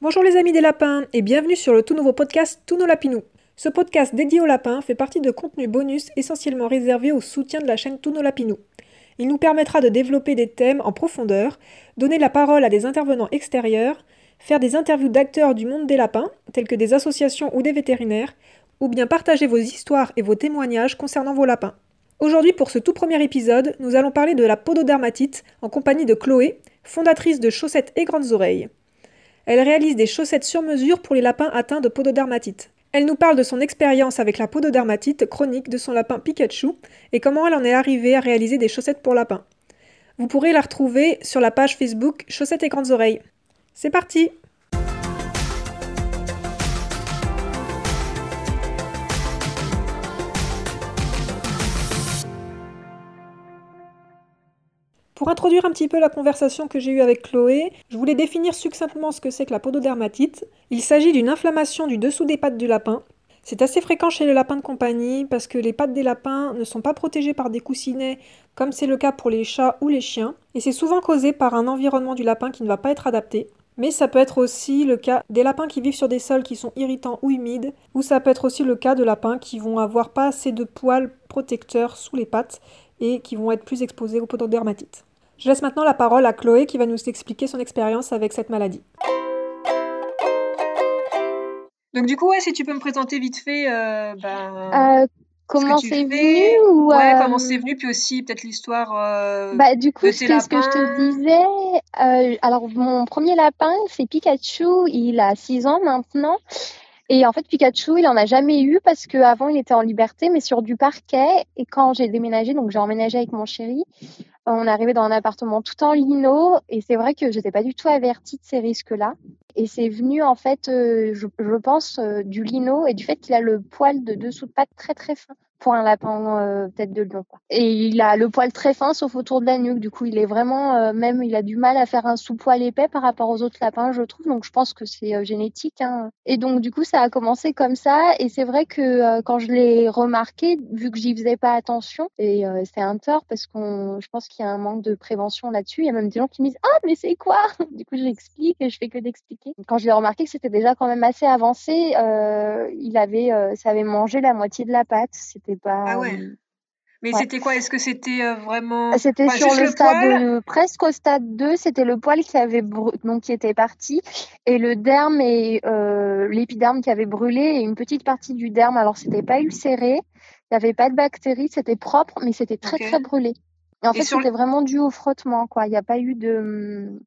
Bonjour les amis des lapins et bienvenue sur le tout nouveau podcast Tous nos lapinous. Ce podcast dédié aux lapins fait partie de contenus bonus essentiellement réservés au soutien de la chaîne Tous nos lapinous. Il nous permettra de développer des thèmes en profondeur, donner la parole à des intervenants extérieurs, faire des interviews d'acteurs du monde des lapins, tels que des associations ou des vétérinaires, ou bien partager vos histoires et vos témoignages concernant vos lapins. Aujourd'hui, pour ce tout premier épisode, nous allons parler de la pododermatite en compagnie de Chloé, fondatrice de Chaussettes et Grandes Oreilles. Elle réalise des chaussettes sur mesure pour les lapins atteints de pododermatite. Elle nous parle de son expérience avec la pododermatite chronique de son lapin Pikachu et comment elle en est arrivée à réaliser des chaussettes pour lapins. Vous pourrez la retrouver sur la page Facebook Chaussettes et Grandes Oreilles. C'est parti Pour introduire un petit peu la conversation que j'ai eue avec Chloé, je voulais définir succinctement ce que c'est que la pododermatite. Il s'agit d'une inflammation du dessous des pattes du lapin. C'est assez fréquent chez les lapins de compagnie parce que les pattes des lapins ne sont pas protégées par des coussinets comme c'est le cas pour les chats ou les chiens, et c'est souvent causé par un environnement du lapin qui ne va pas être adapté. Mais ça peut être aussi le cas des lapins qui vivent sur des sols qui sont irritants ou humides, ou ça peut être aussi le cas de lapins qui vont avoir pas assez de poils protecteurs sous les pattes et qui vont être plus exposés aux pododermatite. Je laisse maintenant la parole à Chloé qui va nous expliquer son expérience avec cette maladie. Donc du coup, ouais, si tu peux me présenter vite fait, euh, ben, euh, comment c'est venu ou ouais, comment euh, c'est venu, puis aussi peut-être l'histoire. bah du coup, ce que, ce que, je te disais, alors mon premier lapin, c'est Pikachu, il a 6 ans maintenant. Et en fait, Pikachu, il en a jamais eu parce qu'avant, il était en liberté, mais sur du parquet. Et quand j'ai déménagé, donc j'ai emménagé avec mon chéri, on arrivé dans un appartement tout en lino et c'est vrai que j'étais pas du tout avertie de ces risques-là. Et c'est venu en fait, euh, je, pense, euh, du lino et du fait qu'il a le poil de dessous de patte très très fin pour un lapin euh, tête de lion. Et il a le poil très fin sauf autour de la nuque. Du coup, il est vraiment, euh, même, il a du mal à faire un sous-poil épais par rapport aux autres lapins, je trouve. Donc, je pense que c'est euh, génétique. Hein. Et donc, du coup, ça a commencé comme ça. Et c'est vrai que quand je l'ai remarqué, vu que j'y faisais pas attention, et c'est un tort parce qu'on, je pense qu'il y a un manque de prévention là-dessus. Il y a même des gens qui me disent Ah, mais c'est quoi? Du coup, j'explique et je fais que d'expliquer. Quand je l'ai remarqué que c'était déjà quand même assez avancé, il avait, ça avait mangé la moitié de la pâte. Pas. Ah ouais. Mais c'était quoi? Est-ce que c'était euh, vraiment. C'était sur le, stade, presque au stade 2, c'était le poil qui avait donc qui était parti et le derme et euh, l'épiderme qui avait brûlé et une petite partie du derme. Alors c'était pas ulcéré, il n'y avait pas de bactéries, c'était propre, mais c'était très très brûlé. Et en fait, c'était vraiment dû au frottement, quoi. Il n'y a pas eu de.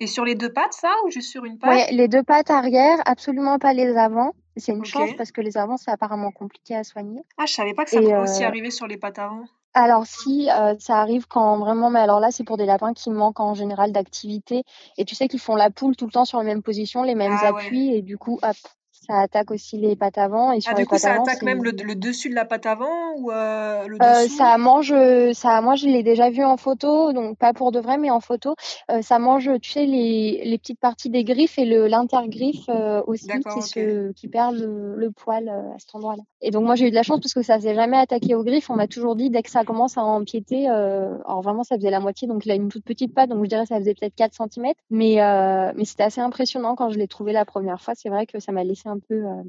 Et sur les deux pattes, ça, ou juste sur une patte? les deux pattes arrière, absolument pas les avant. C'est une chance parce que les avants, c'est apparemment compliqué à soigner. Ah, je savais pas que ça pouvait aussi euh, arriver sur les pattes avant. Alors si, euh, ça arrive quand vraiment, mais alors là, c'est pour des lapins qui manquent en général d'activité. Et tu sais qu'ils font la poule tout le temps sur la même position, les mêmes ah appuis, et du coup, hop, ça attaque aussi les pattes avant et sur ah, les du coup, ça attaque même le, dessus de la patte avant ou euh, le euh, dessous? Ça mange, ça, moi je l'ai déjà vu en photo, donc pas pour de vrai, mais en photo, euh, ça mange, tu sais, les, les petites parties des griffes et l'intergriffe aussi, qui perd le, le poil à cet endroit-là. Et donc moi j'ai eu de la chance parce que ça s'est jamais attaqué aux griffes. On m'a toujours dit dès que ça commence à empiéter, alors vraiment ça faisait la moitié, donc il a une toute petite patte, donc je dirais ça faisait peut-être 4 cm, mais mais c'était assez impressionnant quand je l'ai trouvé la première fois. C'est vrai que ça m'a laissé un peu. Euh,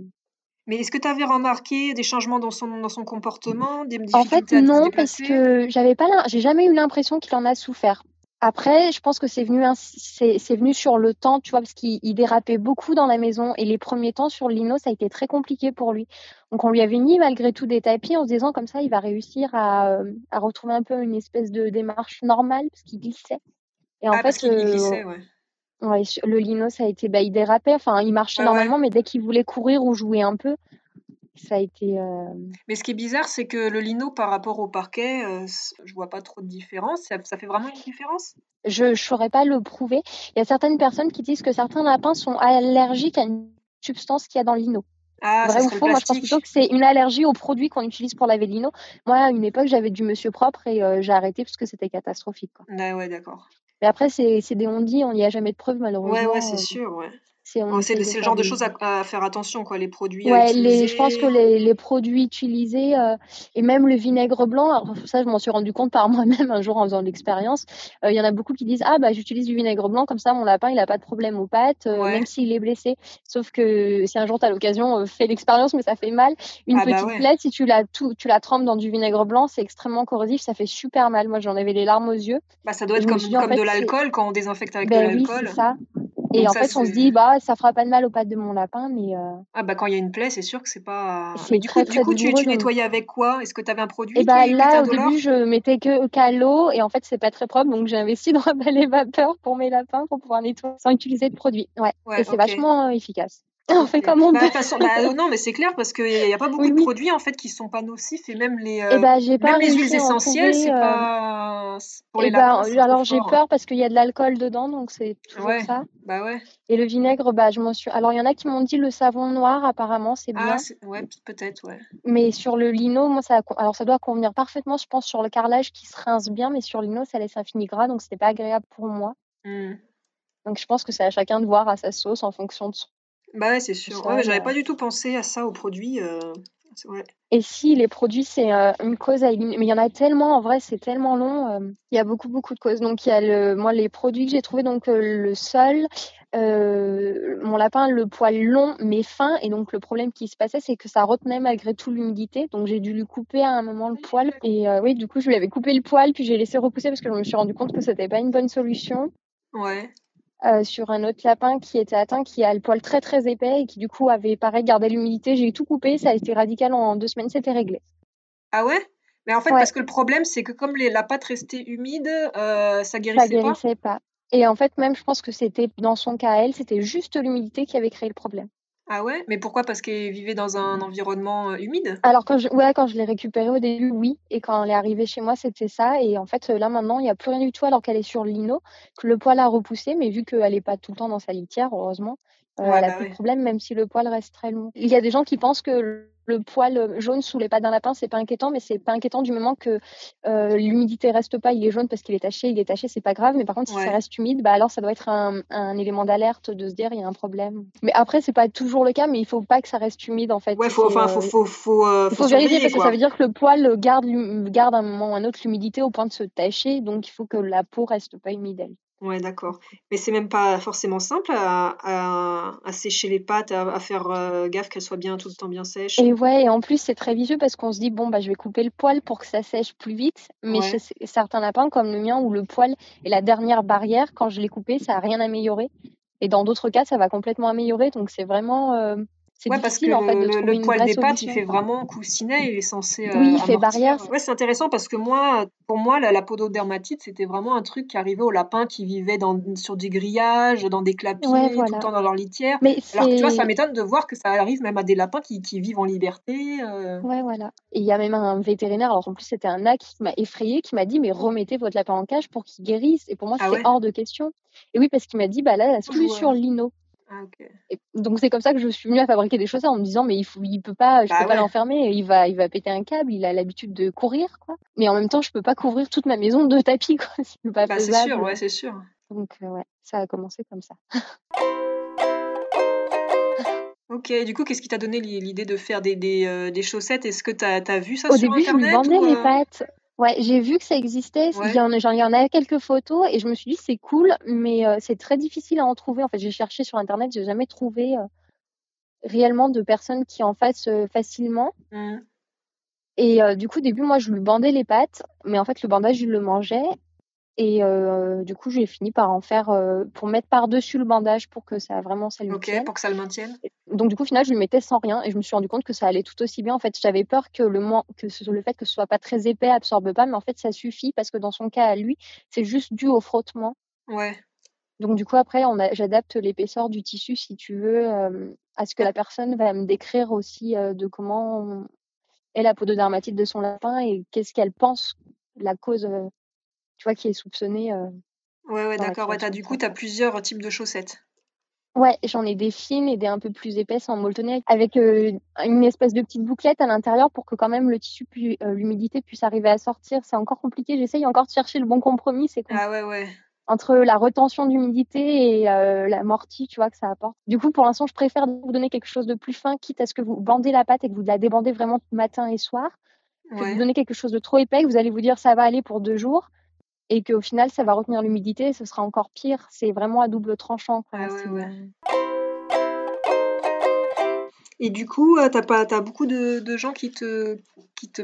Mais est-ce que tu avais remarqué des changements dans son, dans son comportement, des En fait, non, parce que j'avais pas, j'ai jamais eu l'impression qu'il en a souffert. Après, je pense que c'est venu, c'est venu sur le temps, tu vois, parce qu'il dérapait beaucoup dans la maison et les premiers temps sur Lino, ça a été très compliqué pour lui. Donc, on lui avait mis malgré tout des tapis en se disant comme ça, il va réussir à, euh, à retrouver un peu une espèce de démarche normale parce qu'il glissait. Et en ah, fait, parce qu'il glissait, ouais. Ouais, le lino, ça a été, bah, il dérapait. Enfin, il marchait ah normalement, mais dès qu'il voulait courir ou jouer un peu, ça a été. Euh mais ce qui est bizarre, c'est que le lino par rapport au parquet, euh, je vois pas trop de différence. Ça, fait vraiment une différence? Je ne saurais pas le prouver. Il y a certaines personnes qui disent que certains lapins sont allergiques à une substance qu'il y a dans le lino. Ah, Vrai ou faux? Moi, je pense plutôt que c'est une allergie aux produits qu'on utilise pour laver le lino. Moi, à une époque, j'avais du Monsieur Propre et euh, j'ai arrêté parce que c'était catastrophique. Quoi. Ah ouais, d'accord. Mais après, c'est des on dit, on n'y a jamais de preuves, malheureusement. Ouais, ouais, c'est sûr, ouais. C'est le genre de choses à, faire attention, quoi, les produits. Ouais, les, je pense que les, les produits utilisés euh, et même le vinaigre blanc, alors ça, je m'en suis rendu compte par moi-même un jour en faisant l'expérience. Euh, il y en a beaucoup qui disent Ah, bah, j'utilise du vinaigre blanc, comme ça, mon lapin, il n'a pas de problème aux pattes, euh, même s'il est blessé. Sauf que si un jour tu as l'occasion, fais l'expérience, mais ça fait mal. Une ah, bah petite plaie, si tu la, tout, tu la trempes dans du vinaigre blanc, c'est extrêmement corrosif, ça fait super mal. Moi, j'en avais les larmes aux yeux. Bah, ça doit être comme, comme de l'alcool quand on désinfecte avec ben de l'alcool. Oui, ça. Et en fait, on se dit, bah, ça fera pas de mal aux pattes de mon lapin, mais. Euh, ah, bah, quand il y a une plaie, c'est sûr que c'est pas. Mais du coup, du coup tu, tu nettoyais avec quoi? Est-ce que tu avais un produit Et eh bah, là, au début, je mettais que qu'à l'eau, et en fait, c'est pas très propre, donc j'ai investi dans un balai vapeur pour mes lapins pour pouvoir nettoyer sans utiliser de produit. Ouais. et c'est vachement efficace. On fait comme on bah, bah, non, mais c'est clair parce qu'il n'y a, pas beaucoup de produits en fait qui sont pas nocifs et même les, euh, bah, même les huiles essentielles, c'est pas pour les bah, alors j'ai peur parce qu'il y a de l'alcool dedans, donc c'est toujours ça. Bah ouais. Et le vinaigre, bah je m'en suis. Alors il y en a qui m'ont dit le savon noir apparemment c'est bien. Ah, ouais, peut-être, ouais. Mais sur le lino, moi ça, alors ça doit convenir parfaitement, je pense sur le carrelage qui se rince bien, mais sur le lino ça laisse un fini gras, donc c'était pas agréable pour moi. Mmh. Donc je pense que c'est à chacun de voir à sa sauce en fonction de son bah ouais, c'est sûr. Ouais, j'avais pas du tout pensé à ça aux produits. Euh, Et si les produits, c'est euh, une cause à éliminer, mais il y en a tellement, en vrai, c'est tellement long. Euh, il y a beaucoup, beaucoup de causes. Donc, il y a le, moi, les produits que j'ai trouvés, donc le sol, mon lapin, le poil long mais fin. Et donc, le problème qui se passait, c'est que ça retenait malgré tout l'humidité. Donc, j'ai dû lui couper à un moment le poil. Et oui, du coup, je lui avais coupé le poil, puis j'ai laissé repousser parce que je me suis rendu compte que c'était pas une bonne solution. Ouais. Euh, sur un autre lapin qui était atteint, qui a le poil très très épais et qui du coup avait pareil gardé l'humidité. J'ai tout coupé, ça a été radical en deux semaines, c'était réglé. Ah ouais? Mais en fait, parce que le problème, c'est que comme les, la pâte restait humide, euh, ça guérissait, ça guérissait pas. Et en fait, même je pense que c'était dans son cas elle, c'était juste l'humidité qui avait créé le problème. Ah ouais? Mais pourquoi? Parce qu'elle vivait dans un environnement, humide? Alors quand je ouais, quand je l'ai récupérée au début, oui et quand elle est arrivée chez moi, c'était ça et en fait, là maintenant, il y a plus rien du tout alors qu'elle est sur lino, que le poil a repoussé mais vu qu'elle est pas tout le temps dans sa litière, heureusement, euh, elle a bah plus de problème même si le poil reste très long. Il y a des gens qui pensent que le poil jaune sous les pattes d'un lapin, c'est pas inquiétant, mais c'est pas inquiétant du moment que euh, l'humidité reste pas. Il est jaune parce qu'il est taché, il est taché, c'est pas grave. Mais par contre, si ça reste humide, bah alors ça doit être un, élément d'alerte de se dire il y a un problème. Mais après, c'est pas toujours le cas, mais il faut pas que ça reste humide en fait. Ouais, faut, enfin, faut, faut, faut, euh, vérifier parce que ça veut dire que le poil garde, garde un moment ou un autre l'humidité au point de se tacher, donc il faut que la peau reste pas humide. Ouais, d'accord. Mais c'est même pas forcément simple à, sécher les pâtes, à, faire euh, gaffe qu'elles soient bien tout le temps bien sèches. Et ouais, et en plus c'est très visueux parce qu'on se dit bon bah je vais couper le poil pour que ça sèche plus vite, mais chez certains lapins comme le mien où le poil est la dernière barrière, quand je l'ai coupé ça a rien amélioré. Et dans d'autres cas ça va complètement améliorer, donc c'est vraiment euh, c'est ouais, parce que en fait, le, poil des pattes, il fait vraiment coussinet, il est censé. Euh, oui, il fait barrière. Ouais, c'est intéressant parce que moi, pour moi, la, la pododermatite, c'était vraiment un truc qui arrivait aux lapins qui vivaient dans, sur des grillages, dans des clapiers, tout le temps dans leur litière. Mais Alors tu vois, ça m'étonne de voir que ça arrive même à des lapins qui, qui vivent en liberté. Euh. Ouais, voilà. Et il y a même un vétérinaire, alors en plus, c'était un NAC qui m'a effrayé, qui m'a dit Mais remettez votre lapin en cage pour qu'il guérisse. Et pour moi, ah c'est hors de question. Et oui, parce qu'il m'a dit Bah là, la solution lino ah, donc c'est comme ça que je suis venue à fabriquer des chaussettes en me disant mais il faut, il peut pas, je bah peux pas l'enfermer, il va, il va péter un câble, il a l'habitude de courir quoi. Mais en même temps je peux pas couvrir toute ma maison de tapis quoi, c'est pas bah, C'est sûr, ouais, c'est sûr. Donc euh, ouais, ça a commencé comme ça. Ok, du coup, qu'est-ce qui t'a donné l'idée de faire des, des, euh, des chaussettes? Est-ce que tu as, as, vu ça Au sur début, Internet je me vendais les pattes. Ouais, j'ai vu que ça existait. Il y en, il y en a quelques photos et je me suis dit c'est cool, mais euh, c'est très difficile à en trouver. En fait, j'ai cherché sur internet, j'ai jamais trouvé euh, réellement de personnes qui en fassent euh, facilement. Mmh. Et du coup, au début, moi, je lui bandais les pattes, mais en fait, le bandage, je le mangeais. Et euh, du coup, j'ai fini par en faire euh, pour mettre par-dessus le bandage pour que ça vraiment ça le Ok, pour que ça le maintienne. Donc du coup, au final, je le mettais sans rien et je me suis rendu compte que ça allait tout aussi bien. En fait, j'avais peur que le que le fait que ce soit pas très épais absorbe pas, mais en fait, ça suffit parce que dans son cas à lui, c'est juste dû au frottement. Ouais. Donc du coup, après, j'adapte l'épaisseur du tissu si tu veux euh, à ce que la personne va me décrire aussi de comment est la peau de dermatite de son lapin et qu'est-ce qu'elle pense la cause tu vois, qui est soupçonné. Euh, ouais, ouais, d'accord. Ouais, du coup, tu as plusieurs types de chaussettes. Ouais, j'en ai des fines et des un peu plus épaisses en molletonné avec euh, une espèce de petite bouclette à l'intérieur pour que quand même le tissu, euh, l'humidité puisse arriver à sortir. C'est encore compliqué. J'essaye encore de chercher le bon compromis. C'est ah ouais, ouais. entre la retention d'humidité et euh, la mortie, tu vois, que ça apporte. Du coup, pour l'instant, je préfère vous donner quelque chose de plus fin, quitte à ce que vous bandez la pâte et que vous la débandez vraiment matin et soir, que vous donnez quelque chose de trop épais, que vous allez vous dire ça va aller pour deux jours, et qu'au final, ça va retenir l'humidité, et ce sera encore pire. C'est vraiment à double tranchant. Ah et du coup, euh, tu as, as, beaucoup de, de, gens qui te, qui te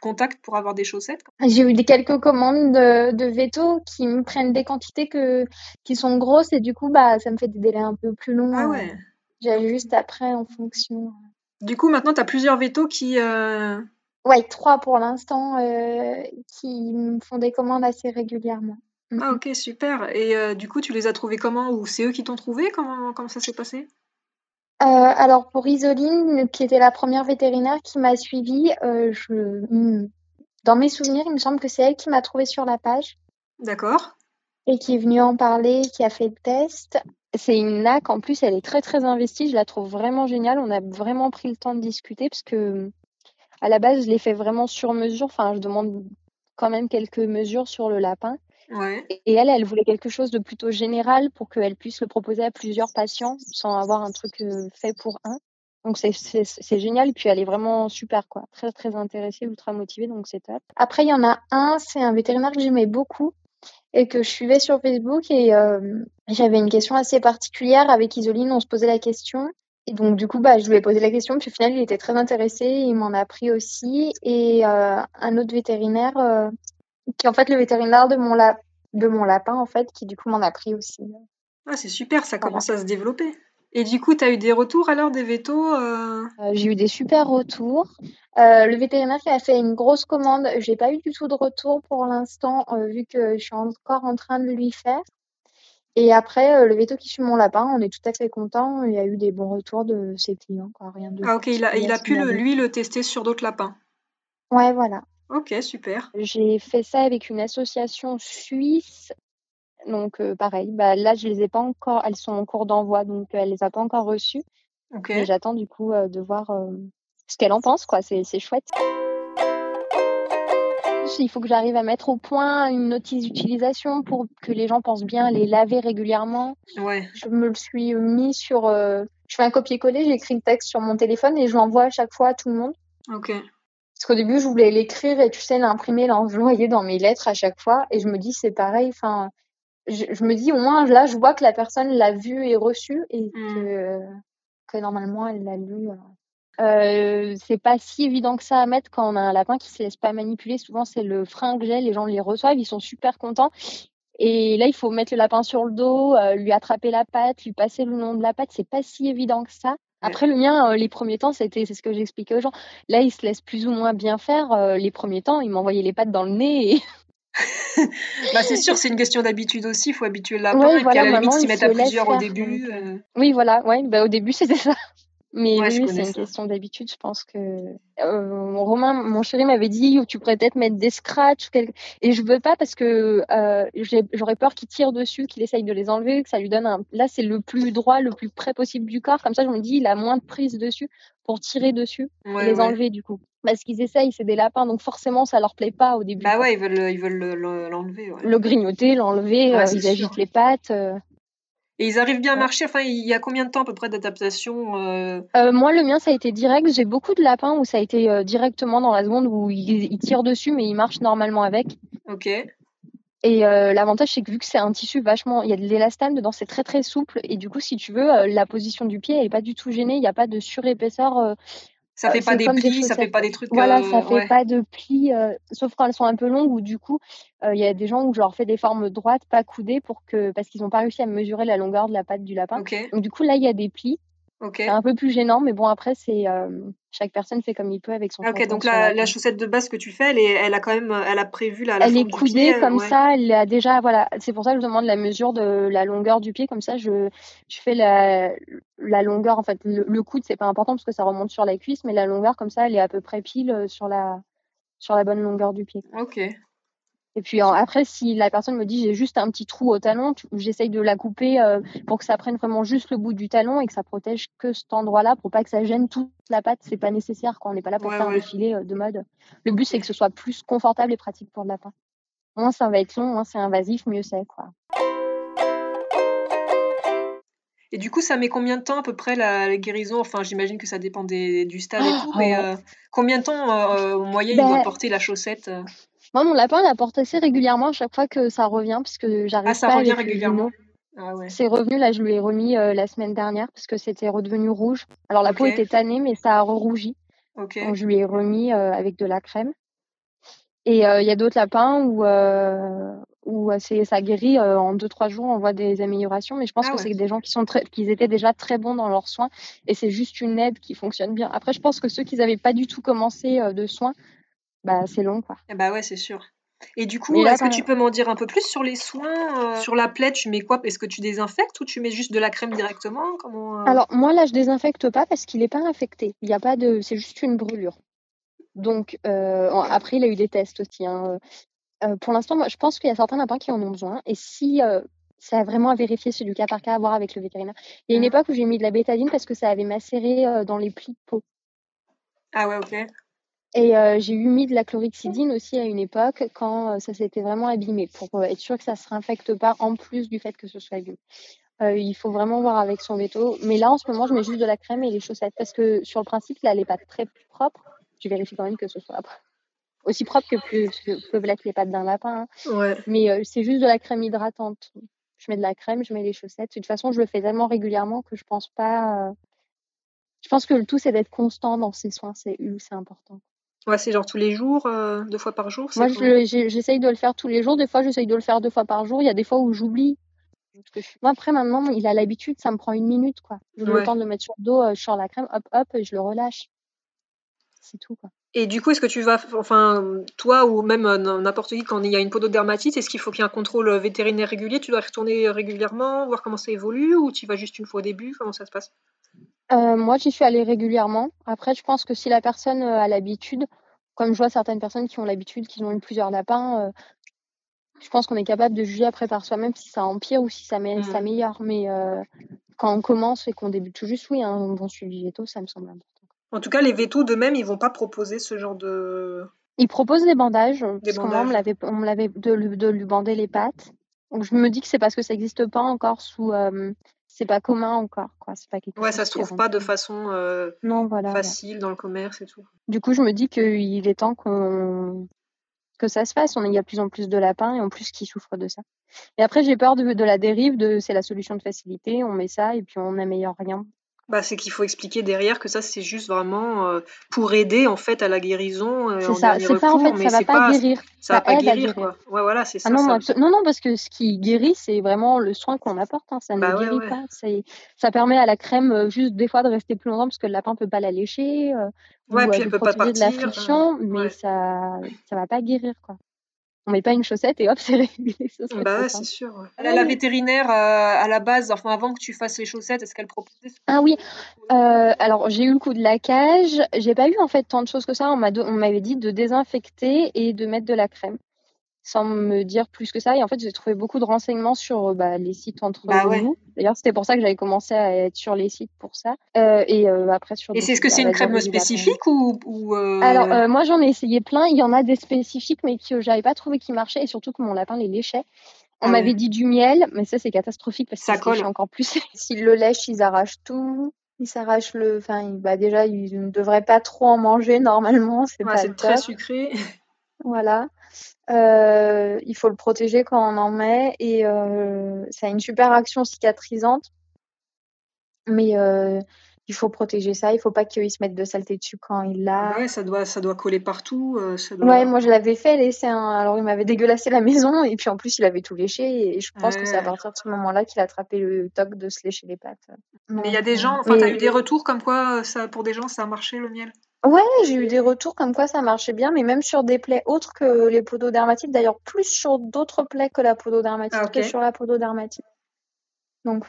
contact pour avoir des chaussettes J'ai eu des quelques commandes de, de veto qui me prennent des quantités que, qui sont grosses et du coup, bah, ça me fait des délais un peu plus longs. Ah ouais. J'ajuste après en fonction. Du coup, maintenant, tu as plusieurs vétos qui. Euh... Ouais, trois pour l'instant euh, qui me font des commandes assez régulièrement. Ah ok, super. Et euh, du coup, tu les as trouvés comment Ou c'est eux qui t'ont trouvé comment, comment ça s'est passé? Euh, alors pour Isoline, qui était la première vétérinaire qui m'a suivie, je... Hmm, dans mes souvenirs, il me semble que c'est elle qui m'a trouvée sur la page. D'accord. Et qui est venue en parler, qui a fait le test. C'est une NAC, en plus, elle est très très investie. Je la trouve vraiment géniale. On a vraiment pris le temps de discuter parce que à la base, je l'ai fait vraiment sur mesure. Enfin, je demande quand même quelques mesures sur le lapin. Et elle, elle voulait quelque chose de plutôt général pour qu'elle puisse le proposer à plusieurs patients sans avoir un truc euh, fait pour un. Donc c'est génial. Et puis elle est vraiment super, quoi. Très, très intéressée, ultra motivée, donc c'est top. Après, il y en a un, c'est un vétérinaire que j'aimais beaucoup et que je suivais sur Facebook et euh, j'avais une question assez particulière avec Isoline. On se posait la question. Et donc, du coup, bah, je lui ai posé la question, puis au final, il était très intéressé, il m'en a appris aussi. Et euh, un autre vétérinaire qui est en fait le vétérinaire de mon, de mon lapin, en fait, qui du coup m'en a pris aussi. Ah, c'est super, ça commence à se développer. Et du coup, tu as eu des retours alors des vétos euh? Euh, J'ai eu des super retours. Euh, le vétérinaire qui a fait une grosse commande, j'ai pas eu du tout de retour pour l'instant, vu que je suis encore en train de lui faire. Et après, le veto qui suit mon lapin, on est tout à fait content. Il y a eu des bons retours de ses clients, quoi. Rien de ah, ok, il a, il a pu lui le tester sur d'autres lapins. Ouais, voilà. Ok, super. J'ai fait ça avec une association suisse. Donc, euh, pareil, bah, là, je les ai pas encore, elles sont en cours d'envoi, donc elle les a pas encore reçues. Ok. J'attends du coup euh, de voir euh, ce qu'elle en pense, quoi. C'est chouette. Il faut que j'arrive à mettre au point une notice d'utilisation pour que les gens pensent bien les laver régulièrement. Ouais. Je me le suis mis sur. je fais un copier-coller, j'écris le texte sur mon téléphone et je l'envoie à chaque fois à tout le monde. Ok. Parce qu'au début, je voulais l'écrire et tu sais, l'imprimer, l'envoyer dans mes lettres à chaque fois. Et je me dis, c'est pareil. Enfin, je, me dis, au moins, là, je vois que la personne l'a vu et reçu et mmh. que, que normalement, elle l'a lu. Euh, c'est pas si évident que ça à mettre quand on a un lapin qui se laisse pas manipuler. Souvent, c'est le frein que j'ai. Les gens les reçoivent, ils sont super contents. Et là, il faut mettre le lapin sur le dos, euh, lui attraper la patte, lui passer le long de la patte. C'est pas si évident que ça. Après, le mien, euh, les premiers temps, c'était, c'est ce que j'expliquais aux gens. Là, il se laisse plus ou moins bien faire. Euh, les premiers temps, il m'envoyait les pattes dans le nez. Et... bah, c'est sûr, c'est une question d'habitude aussi. Il faut habituer le lapin. et puis à la limite, s'y mettre à plusieurs au début. Oui, voilà. Ouais, bah, au début, c'était ça. Mais oui, c'est une question d'habitude. Je pense que euh, Romain, mon chéri, m'avait dit tu pourrais peut-être mettre des scratchs et je veux pas parce que euh, j'aurais peur qu'il tire dessus, qu'il essaye de les enlever, que ça lui donne un. Là, c'est le plus droit, le plus près possible du corps. Comme ça, je me dis il a moins de prise dessus pour tirer dessus et les enlever du coup. Parce qu'ils essayent, c'est des lapins, donc forcément ça leur plaît pas au début. Bah ouais, ils veulent, ils veulent l'enlever. Le grignoter, l'enlever, euh, ils agitent les pattes. Et ils arrivent bien à marcher. Enfin, il y a combien de temps à peu près d'adaptation euh? Euh, Moi, le mien, ça a été direct. J'ai beaucoup de lapins où ça a été euh, directement dans la seconde où ils, tirent dessus, mais ils marchent normalement avec. Ok. Et l'avantage, c'est que vu que c'est un tissu vachement, il y a de l'élastane dedans, c'est très très souple. Et du coup, si tu veux, la position du pied, elle est pas du tout gênée. Il n'y a pas de surépaisseur ça fait pas des plis, ça fait pas des trucs. Voilà, ça fait pas de plis, sauf quand elles sont un peu longues ou du coup, il y a des gens où je leur fais des formes droites, pas coudées, pour que parce qu'ils n'ont pas réussi à mesurer la longueur de la patte du lapin. Donc du coup là, il y a des plis. C'est un peu plus gênant, mais bon, après, c'est euh, chaque personne fait comme il peut avec son. Ok, donc la, la, chaussette de base que tu fais, elle, est, elle a quand même, elle a prévu la. la elle est coudée comme ça, elle a déjà, voilà, c'est pour ça que je demande la mesure de la longueur du pied, comme ça, je, je fais la, la longueur, en fait, le, le coude, c'est pas important parce que ça remonte sur la cuisse, mais la longueur, comme ça, elle est à peu près pile euh, sur la, sur la bonne longueur du pied. Ok. Et puis après, si la personne me dit j'ai juste un petit trou au talon, j'essaye de la couper euh, pour que ça prenne vraiment juste le bout du talon et que ça protège que cet endroit-là pour pas que ça gêne toute la patte. C'est pas nécessaire quand on n'est pas là pour faire un défilé euh, de mode. Le but c'est que ce soit plus confortable et pratique pour le lapin. moins ça va être long, moins c'est invasif, mieux c'est, quoi. Et du coup, ça met combien de temps à peu près la, guérison? Enfin, j'imagine que ça dépend du stade et tout, mais euh, combien de temps euh, au moyen il doit ben, porter la chaussette euh? Moi, mon lapin, il la porte assez régulièrement à chaque fois que ça revient, puisque j'arrive ah, ça pas revient régulièrement? Ah C'est revenu, là, je lui ai remis la semaine dernière, parce que c'était redevenu rouge. Alors, la peau était tannée, mais ça a rougi. Donc, je lui ai remis avec de la crème. Et il y a d'autres lapins où, où ça guérit en deux trois jours, on voit des améliorations. Mais je pense ah que c'est des gens qui sont très, qui étaient déjà très bons dans leurs soins et c'est juste une aide qui fonctionne bien. Après, je pense que ceux qui n'avaient pas du tout commencé de soins, bah c'est long quoi. Ah bah ouais, c'est sûr. Et du coup, est-ce que tu peux m'en dire un peu plus sur les soins Sur la plaie, tu mets quoi? Est-ce que tu désinfectes ou tu mets juste de la crème directement? Comment, Alors moi là, je désinfecte pas parce qu'il n'est pas infecté. Il y a pas de, c'est juste une brûlure. Donc après, il a eu des tests aussi. Hein. Euh, pour l'instant, moi, je pense qu'il y a certains lapins qui en ont besoin. Et si euh, c'est vraiment à vérifier, c'est du cas par cas à voir avec le vétérinaire. Il y a une mmh. époque où j'ai mis de la bétadine parce que ça avait macéré euh, dans les plis de peau. Ah ouais, ok. Et j'ai eu mis de la chlorhexidine aussi à une époque quand ça s'était vraiment abîmé pour être sûr que ça ne se réinfecte pas en plus du fait que ce soit abîmé. il faut vraiment voir avec son veto. Mais là, en ce moment, je mets juste de la crème et les chaussettes parce que sur le principe, là, elle n'est pas très propre. Je vérifie quand même que ce soit aussi propre que, peuvent l'être les pattes d'un lapin. Hein. Mais euh, c'est juste de la crème hydratante. Je mets de la crème, je mets les chaussettes. De toute façon, je le fais tellement régulièrement que je pense pas. Euh, je pense que le tout, c'est d'être constant dans ses soins. C'est c'est important. Ouais, c'est genre tous les jours, euh, deux fois par jour. Moi, j'essaye de le faire tous les jours. Des fois, j'essaye de le faire deux fois par jour. Il y a des fois où j'oublie. Moi, après, maintenant, il a l'habitude, ça me prend une minute, quoi. J'ai le temps de le mettre sur le dos, je sors la crème, hop, hop, et je le relâche. C'est tout, quoi. Et du coup, est-ce que tu vas, enfin, toi ou même euh, n'importe qui, quand il y a une pododermatite, est-ce qu'il faut qu'il y ait un contrôle euh, vétérinaire régulier? Tu dois retourner euh, régulièrement, voir comment ça évolue, ou tu vas juste une fois au début? Comment ça se passe? Moi, j'y suis allée régulièrement. Après, je pense que si la personne a l'habitude, comme je vois certaines personnes qui ont l'habitude, qui ont eu plusieurs lapins, je pense qu'on est capable de juger après par soi-même si ça empire ou si ça mmh. s'améliore. Mais quand on commence et qu'on débute tout juste, oui, un bon suivi veto, ça me semble important. En tout cas, les vétos d'eux-mêmes, ils vont pas proposer ce genre de. Ils proposent des bandages. Des parce bandages. on me l'avait, de, de, lui bander les pattes. Donc je me dis que c'est parce que ça n'existe pas encore sous. Euh, c'est pas commun encore, quoi. C'est pas quelque ouais, ça se trouve pas de façon euh, non, voilà, facile dans le commerce et tout. Du coup, je me dis qu'il est temps qu'on que ça se fasse. On, il y a de plus en plus de lapins et en plus qui souffrent de ça. Et après, j'ai peur de, de la dérive de c'est la solution de facilité, on met ça et puis on n'améliore rien. Bah, c'est qu'il faut expliquer derrière que ça, c'est juste vraiment euh, pour aider en fait à la guérison. Euh, c'est ça, c'est pas en fait, ça va pas, guérir. Ça, va pas guérir, quoi. Ouais, voilà, c'est ah ça. non, non, non, parce que ce qui guérit, c'est vraiment le soin qu'on apporte. Hein. Ça ne bah guérit pas. Ça permet à la crème euh, juste des fois de rester plus longtemps parce que le lapin peut pas la lécher. ouais, ou, puis elle peut pas partir. de la friction, mais ça, ça va pas guérir, quoi on met pas une chaussette et hop, c'est réglé. Bah c'est sûr. La, vétérinaire, euh, à la base, enfin avant que tu fasses les chaussettes, est-ce qu'elle proposait Ah oui. Euh, alors j'ai eu le coup de la cage. J'ai pas eu en fait tant de choses que ça. On m'avait dit de désinfecter et de mettre de la crème sans me dire plus que ça. Et en fait, j'ai trouvé beaucoup de renseignements sur bah, les sites entre bah nous. D'ailleurs, c'était pour ça que j'avais commencé à être sur les sites pour ça. Euh, et euh, après sur. Et c'est ce que c'est une crème spécifique ou, ou euh, Alors moi, j'en ai essayé plein. Il y en a des spécifiques, mais que j'avais pas trouvé qui marchaient et surtout que mon lapin les léchait. On ah m'avait dit du miel, mais ça c'est catastrophique parce que ça colle encore plus. S'ils le lèchent, ils arrachent tout. Ils s'arrachent le. Enfin, bah déjà, ils ne devraient pas trop en manger normalement. C'est ouais, très sucré. Voilà. Euh, il faut le protéger quand on en met et euh, ça a une super action cicatrisante. Mais euh, il faut protéger ça. Il faut pas qu'il se mette de saleté dessus quand il l'a. Ouais, ça doit, ça doit coller partout. Ça Ouais, moi je l'avais fait laisser un... Alors il m'avait dégueulassé la maison et puis en plus il avait tout léché et je pense que c'est à partir de ce moment-là qu'il a attrapé le toc de se lécher les pattes. Mais il y a des gens, enfin, tu as eu des retours comme quoi ça, pour des gens ça a marché le miel? Ouais, j'ai eu des retours comme quoi ça marchait bien, mais même sur des plaies autres que les pododermatites, d'ailleurs plus sur d'autres plaies que la pododermatite ah, que sur la pododermatite. Donc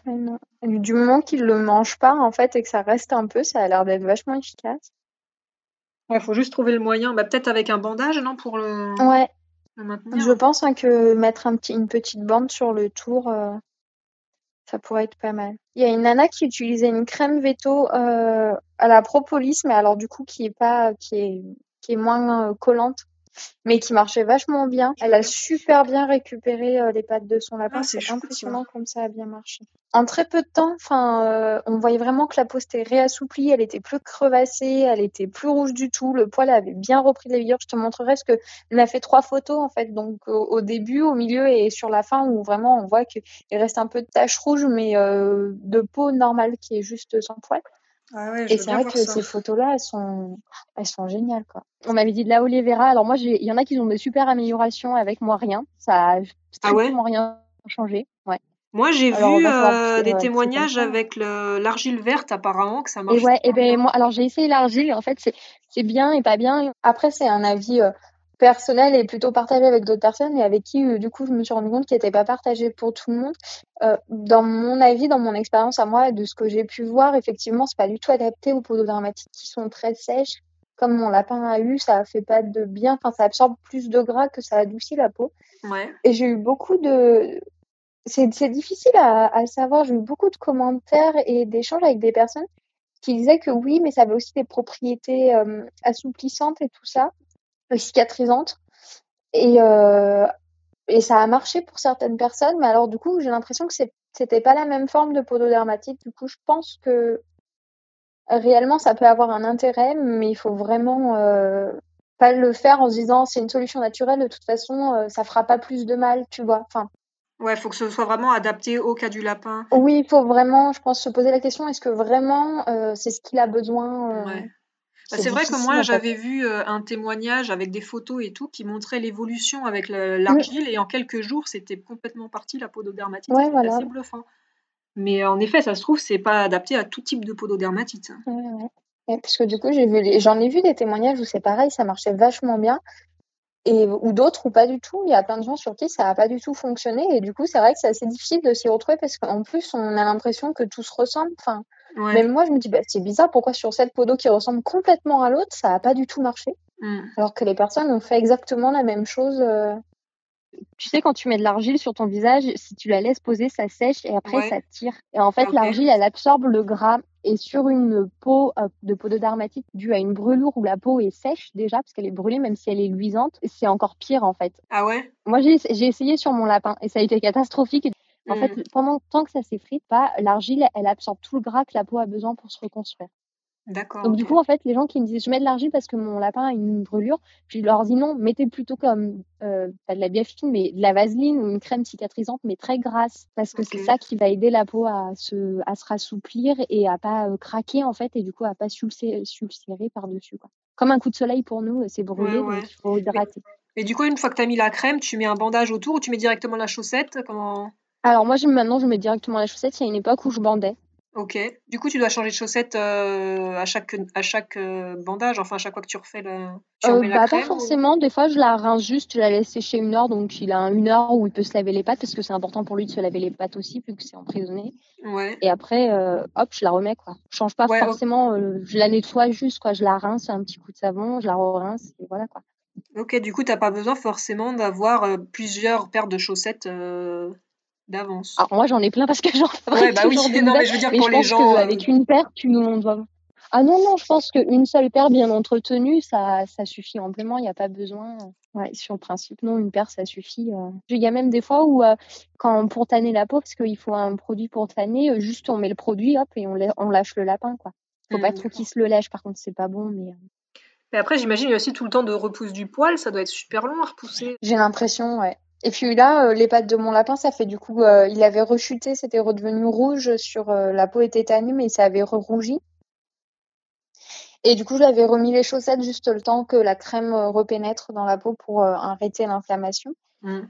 du moment qu'ils le mangent pas en fait et que ça reste un peu, ça a l'air d'être vachement efficace. Il faut juste trouver le moyen, bah, peut-être avec un bandage, non, pour le, ouais. maintenir. Je pense hein, que mettre un petit, une petite bande sur le tour, euh, ça pourrait être pas mal. Il y a une nana qui utilisait une crème veto euh, à la propolis, mais alors du coup qui est pas, qui est, qui est moins euh, collante. Mais qui marchait vachement bien. Elle a super bien récupéré les pattes de son lapin. Ah, c'est impressionnant comme ça a bien marché. En très peu de temps, enfin, on voyait vraiment que la peau s'était réassouplie, elle était plus crevassée, elle était plus rouge du tout, le poil avait bien repris de la vigueur. Je te montrerai ce que elle a fait trois photos en fait, donc au, début, au milieu et sur la fin où vraiment on voit qu'il reste un peu de taches rouges, mais de peau normale qui est juste sans poil. Ah et c'est vrai que ces photos-là, elles sont, elles sont géniales, quoi. On m'avait dit de la Olivera. Alors moi, il y en a qui ont de super améliorations avec moi rien. Ça a ah ouais? rien changé. Ouais. Moi, j'ai vu euh, des témoignages avec l'argile verte, apparemment, que ça marche. Et ouais, et ben moi, alors j'ai essayé l'argile. En fait, c'est bien et pas bien. Après, c'est un avis euh, personnel et plutôt partagé avec d'autres personnes et avec qui, euh, du coup, je me suis rendu compte qu'il n'était pas partagé pour tout le monde. Euh, dans mon avis, dans mon expérience à moi, de ce que j'ai pu voir, effectivement, c'est pas du tout adapté aux peaux dramatiques qui sont très sèches. Comme mon lapin a eu, ça fait pas de bien, enfin, ça absorbe plus de gras que ça adoucit la peau. Ouais. Et j'ai eu beaucoup de, c'est difficile à, à savoir. J'ai eu beaucoup de commentaires et d'échanges avec des personnes qui disaient que oui, mais ça avait aussi des propriétés euh, assouplissantes et tout ça cicatrisante. Et, euh, et ça a marché pour certaines personnes, mais alors du coup, j'ai l'impression que c'était pas la même forme de pododermatite. Du coup, je pense que réellement, ça peut avoir un intérêt, mais il faut vraiment euh, pas le faire en se disant c'est une solution naturelle, de toute façon, euh, ça fera pas plus de mal, tu vois. Enfin, Ouais, il faut que ce soit vraiment adapté au cas du lapin. oui, il faut vraiment, je pense, se poser la question est-ce que vraiment c'est ce qu'il a besoin Ouais. Bah, c'est vrai que moi, j'avais vu euh, un témoignage avec des photos et tout qui montrait l'évolution avec l'argile et en quelques jours, c'était complètement parti la pododermatite. Ouais, voilà. assez bluffant. Mais en effet, ça se trouve, c'est pas adapté à tout type de pododermatite. Ouais, ouais. parce que du coup, j'ai j'en ai vu des témoignages où c'est pareil, ça marchait vachement bien. Et, ou d'autres ou pas du tout. Il y a plein de gens sur qui ça n'a pas du tout fonctionné. Et du coup, c'est vrai que c'est assez difficile de s'y retrouver parce qu'en plus, on a l'impression que tout se ressemble. Enfin, même moi, je me dis, bah, c'est bizarre, pourquoi sur cette peau d'eau qui ressemble complètement à l'autre, ça n'a pas du tout marché? Mmh. Alors que les personnes ont fait exactement la même chose. Euh. Tu sais, quand tu mets de l'argile sur ton visage, si tu la laisses poser, ça sèche et après ça tire. Et en fait, l'argile, elle absorbe le gras. Et sur une peau euh, de peau de dermatite due à une brûlure où la peau est sèche déjà, parce qu'elle est brûlée, même si elle est luisante, c'est encore pire en fait. Ah ouais? Moi, j'ai essayé sur mon lapin et ça a été catastrophique. En fait, mmh. pendant tant que ça s'effrite pas, l'argile, elle absorbe tout le gras que la peau a besoin pour se reconstruire. D'accord. Donc, du coup, en fait, les gens qui me disent je mets de l'argile parce que mon lapin a une brûlure, je leur dis non, mettez plutôt comme euh, pas de la biafine, mais de la vaseline ou une crème cicatrisante, mais très grasse, parce que c'est ça qui va aider la peau à se, à se rassouplir et à pas euh, craquer, en fait, et du coup, à pas s'ulcérer par-dessus. Quoi. Comme un coup de soleil pour nous, c'est brûlé, donc il faut hydrater. Mais, du coup, une fois que tu as mis la crème, tu mets un bandage autour ou tu mets directement la chaussette? Comment... Alors moi, maintenant, je mets directement la chaussette. Il y a une époque où je bandais. Ok. Du coup, tu dois changer de chaussette euh, à chaque, à chaque euh, bandage, enfin à chaque fois que tu refais le. Tu euh, bah, Pas forcément. Des fois, je la rince juste, je la laisse sécher une heure. Donc, il a une heure où il peut se laver les pattes parce que c'est important pour lui de se laver les pattes aussi, vu que c'est emprisonné. Ouais. Et après, hop, je la remets quoi. Je change pas forcément. je la nettoie juste quoi. Je la rince, un petit coup de savon, je la rince et voilà quoi. Ok. Du coup, t'as pas besoin forcément d'avoir plusieurs paires de chaussettes d'avance. Alors moi j'en ai plein parce que j'en Ouais, bah oui, non, mais je veux dire pour les gens. Avec une paire, tu nous va. Ah non, non, je pense qu'une seule paire bien entretenue, ça, ça suffit amplement, il n'y a pas besoin. Ouais, sur le principe, non, une paire, ça suffit. Euh. Il y a même des fois où, euh, quand pour tanner la peau, parce qu'il faut un produit pour tanner, euh, juste on met le produit, hop, et on, on lâche le lapin, quoi. Faut pas mmh, trop qu'il se le lèche, par contre, c'est pas bon, mais. Mais après, j'imagine, il y a aussi tout le temps de repousse du poil, ça doit être super long à repousser. J'ai l'impression, ouais. Et puis là, euh, les pattes de mon lapin, ça fait du coup, euh, il avait rechuté, c'était redevenu rouge sur euh, la peau était tannée, mais ça avait rougi. Et du coup, je l'avais remis les chaussettes juste le temps que la crème repénètre dans la peau pour arrêter l'inflammation. Mmh.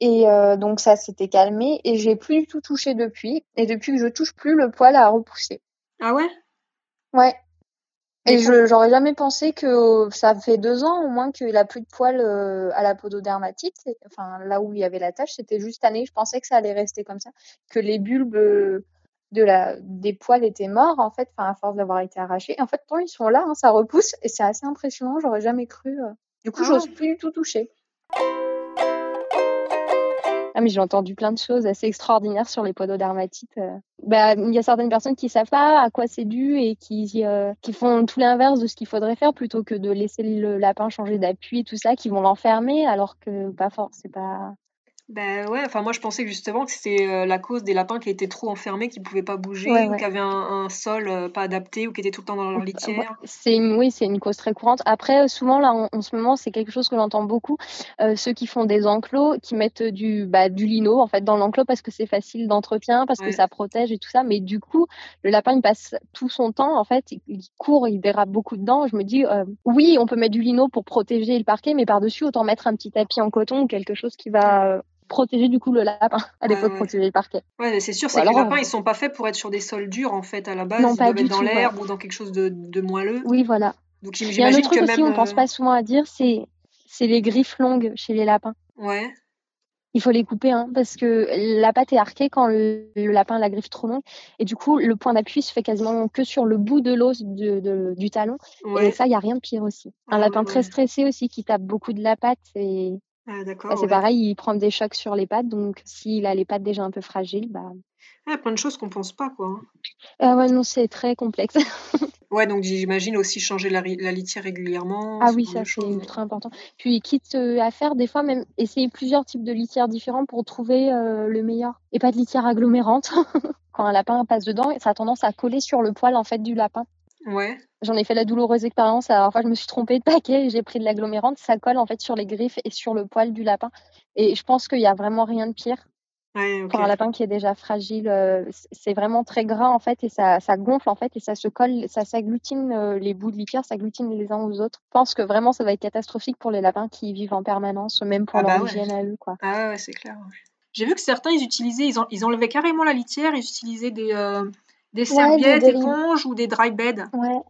Et donc ça s'était calmé et j'ai plus du tout touché depuis. Et depuis que je touche plus, le poil a repoussé. Ah ouais? Ouais. Et je j'aurais jamais pensé que ça fait deux ans au moins qu'il a plus de poils euh, à la pododermatite. Enfin, là où il y avait la tache, c'était juste année. Je pensais que ça allait rester comme ça, que les bulbes de la des poils étaient morts en fait, enfin à force d'avoir été arrachés. en fait, tant ils sont là, hein, ça repousse et c'est assez impressionnant. J'aurais jamais cru. Euh. Du coup, j'ose ah. plus du tout toucher. Ah, mais j'ai entendu plein de choses assez extraordinaires sur les pododermatites. Euh. Bah, il y a certaines personnes qui savent pas à quoi c'est dû et qui, euh, qui font tout l'inverse de ce qu'il faudrait faire plutôt que de laisser le lapin changer d'appui et tout ça, qui vont l'enfermer alors que pas fort, c'est pas ben ouais, enfin moi je pensais justement que c'était euh, la cause des lapins qui étaient trop enfermés, qui pouvaient pas bouger, ou qui avaient un, sol euh, pas adapté, ou qui étaient tout le temps dans leur litière. C'est une, oui, c'est une cause très courante. Après, euh, souvent là en, ce moment, c'est quelque chose que j'entends beaucoup. ceux qui font des enclos, qui mettent du, bah, du lino en fait dans l'enclos parce que c'est facile d'entretien, parce que ça protège et tout ça. Mais du coup, le lapin il passe tout son temps en fait, il, court, il dérape beaucoup dedans. Je me dis, oui, on peut mettre du lino pour protéger le parquet, mais par dessus autant mettre un petit tapis en coton ou quelque chose qui va protéger du coup le lapin, à défaut de protéger le parquet. Ouais, c'est sûr, c'est que les lapins, ils sont pas faits pour être sur des sols durs en fait à la base. Non, ils pas doivent être dans l'herbe ou dans quelque chose de, de moelleux. Oui, voilà. Donc j'imagine que truc aussi, on pense euh, pas souvent à dire, c'est c'est les griffes longues chez les lapins. Ouais. Il faut les couper, hein, parce que la patte est arquée quand le, lapin a la griffe trop longue. Et du coup, le point d'appui se fait quasiment que sur le bout de l'os du talon. Et ça, il n'y a rien de pire aussi. Un ah lapin très stressé aussi qui tape beaucoup de la patte, et ah, d'accord. c'est pareil, il prend des chocs sur les pattes, donc s'il a les pattes déjà un peu fragiles, bah. Ah, plein de choses qu'on pense pas, quoi. Hein. Ah ouais, non, c'est très complexe. ouais, donc j'imagine aussi changer la, litière régulièrement. Ah oui, ça c'est ultra important. Puis quitte euh, à faire des fois même essayer plusieurs types de litières différents pour trouver euh, le meilleur. Et pas de litière agglomérante. Quand un lapin passe dedans, ça a tendance à coller sur le poil en fait du lapin. Ouais. J'en ai fait la douloureuse expérience. Alors, fois, je me suis trompée de paquet et j'ai pris de l'agglomérante. Ça colle en fait sur les griffes et sur le poil du lapin. Et je pense qu'il n'y a vraiment rien de pire. Pour un lapin qui est déjà fragile, euh, c'est vraiment très gras en fait et ça, ça, gonfle en fait et ça se colle, ça s'agglutine euh, les bouts de litière, s'agglutinent les uns aux autres. Je pense que vraiment ça va être catastrophique pour les lapins qui vivent en permanence, même pour ah leur bah hygiène à eux. Quoi. Ah ouais, c'est clair. J'ai vu que certains ils utilisaient, ils, ils enlevaient carrément la litière, ils utilisaient des, euh, des serviettes, éponges ou des dry beds. Ouais.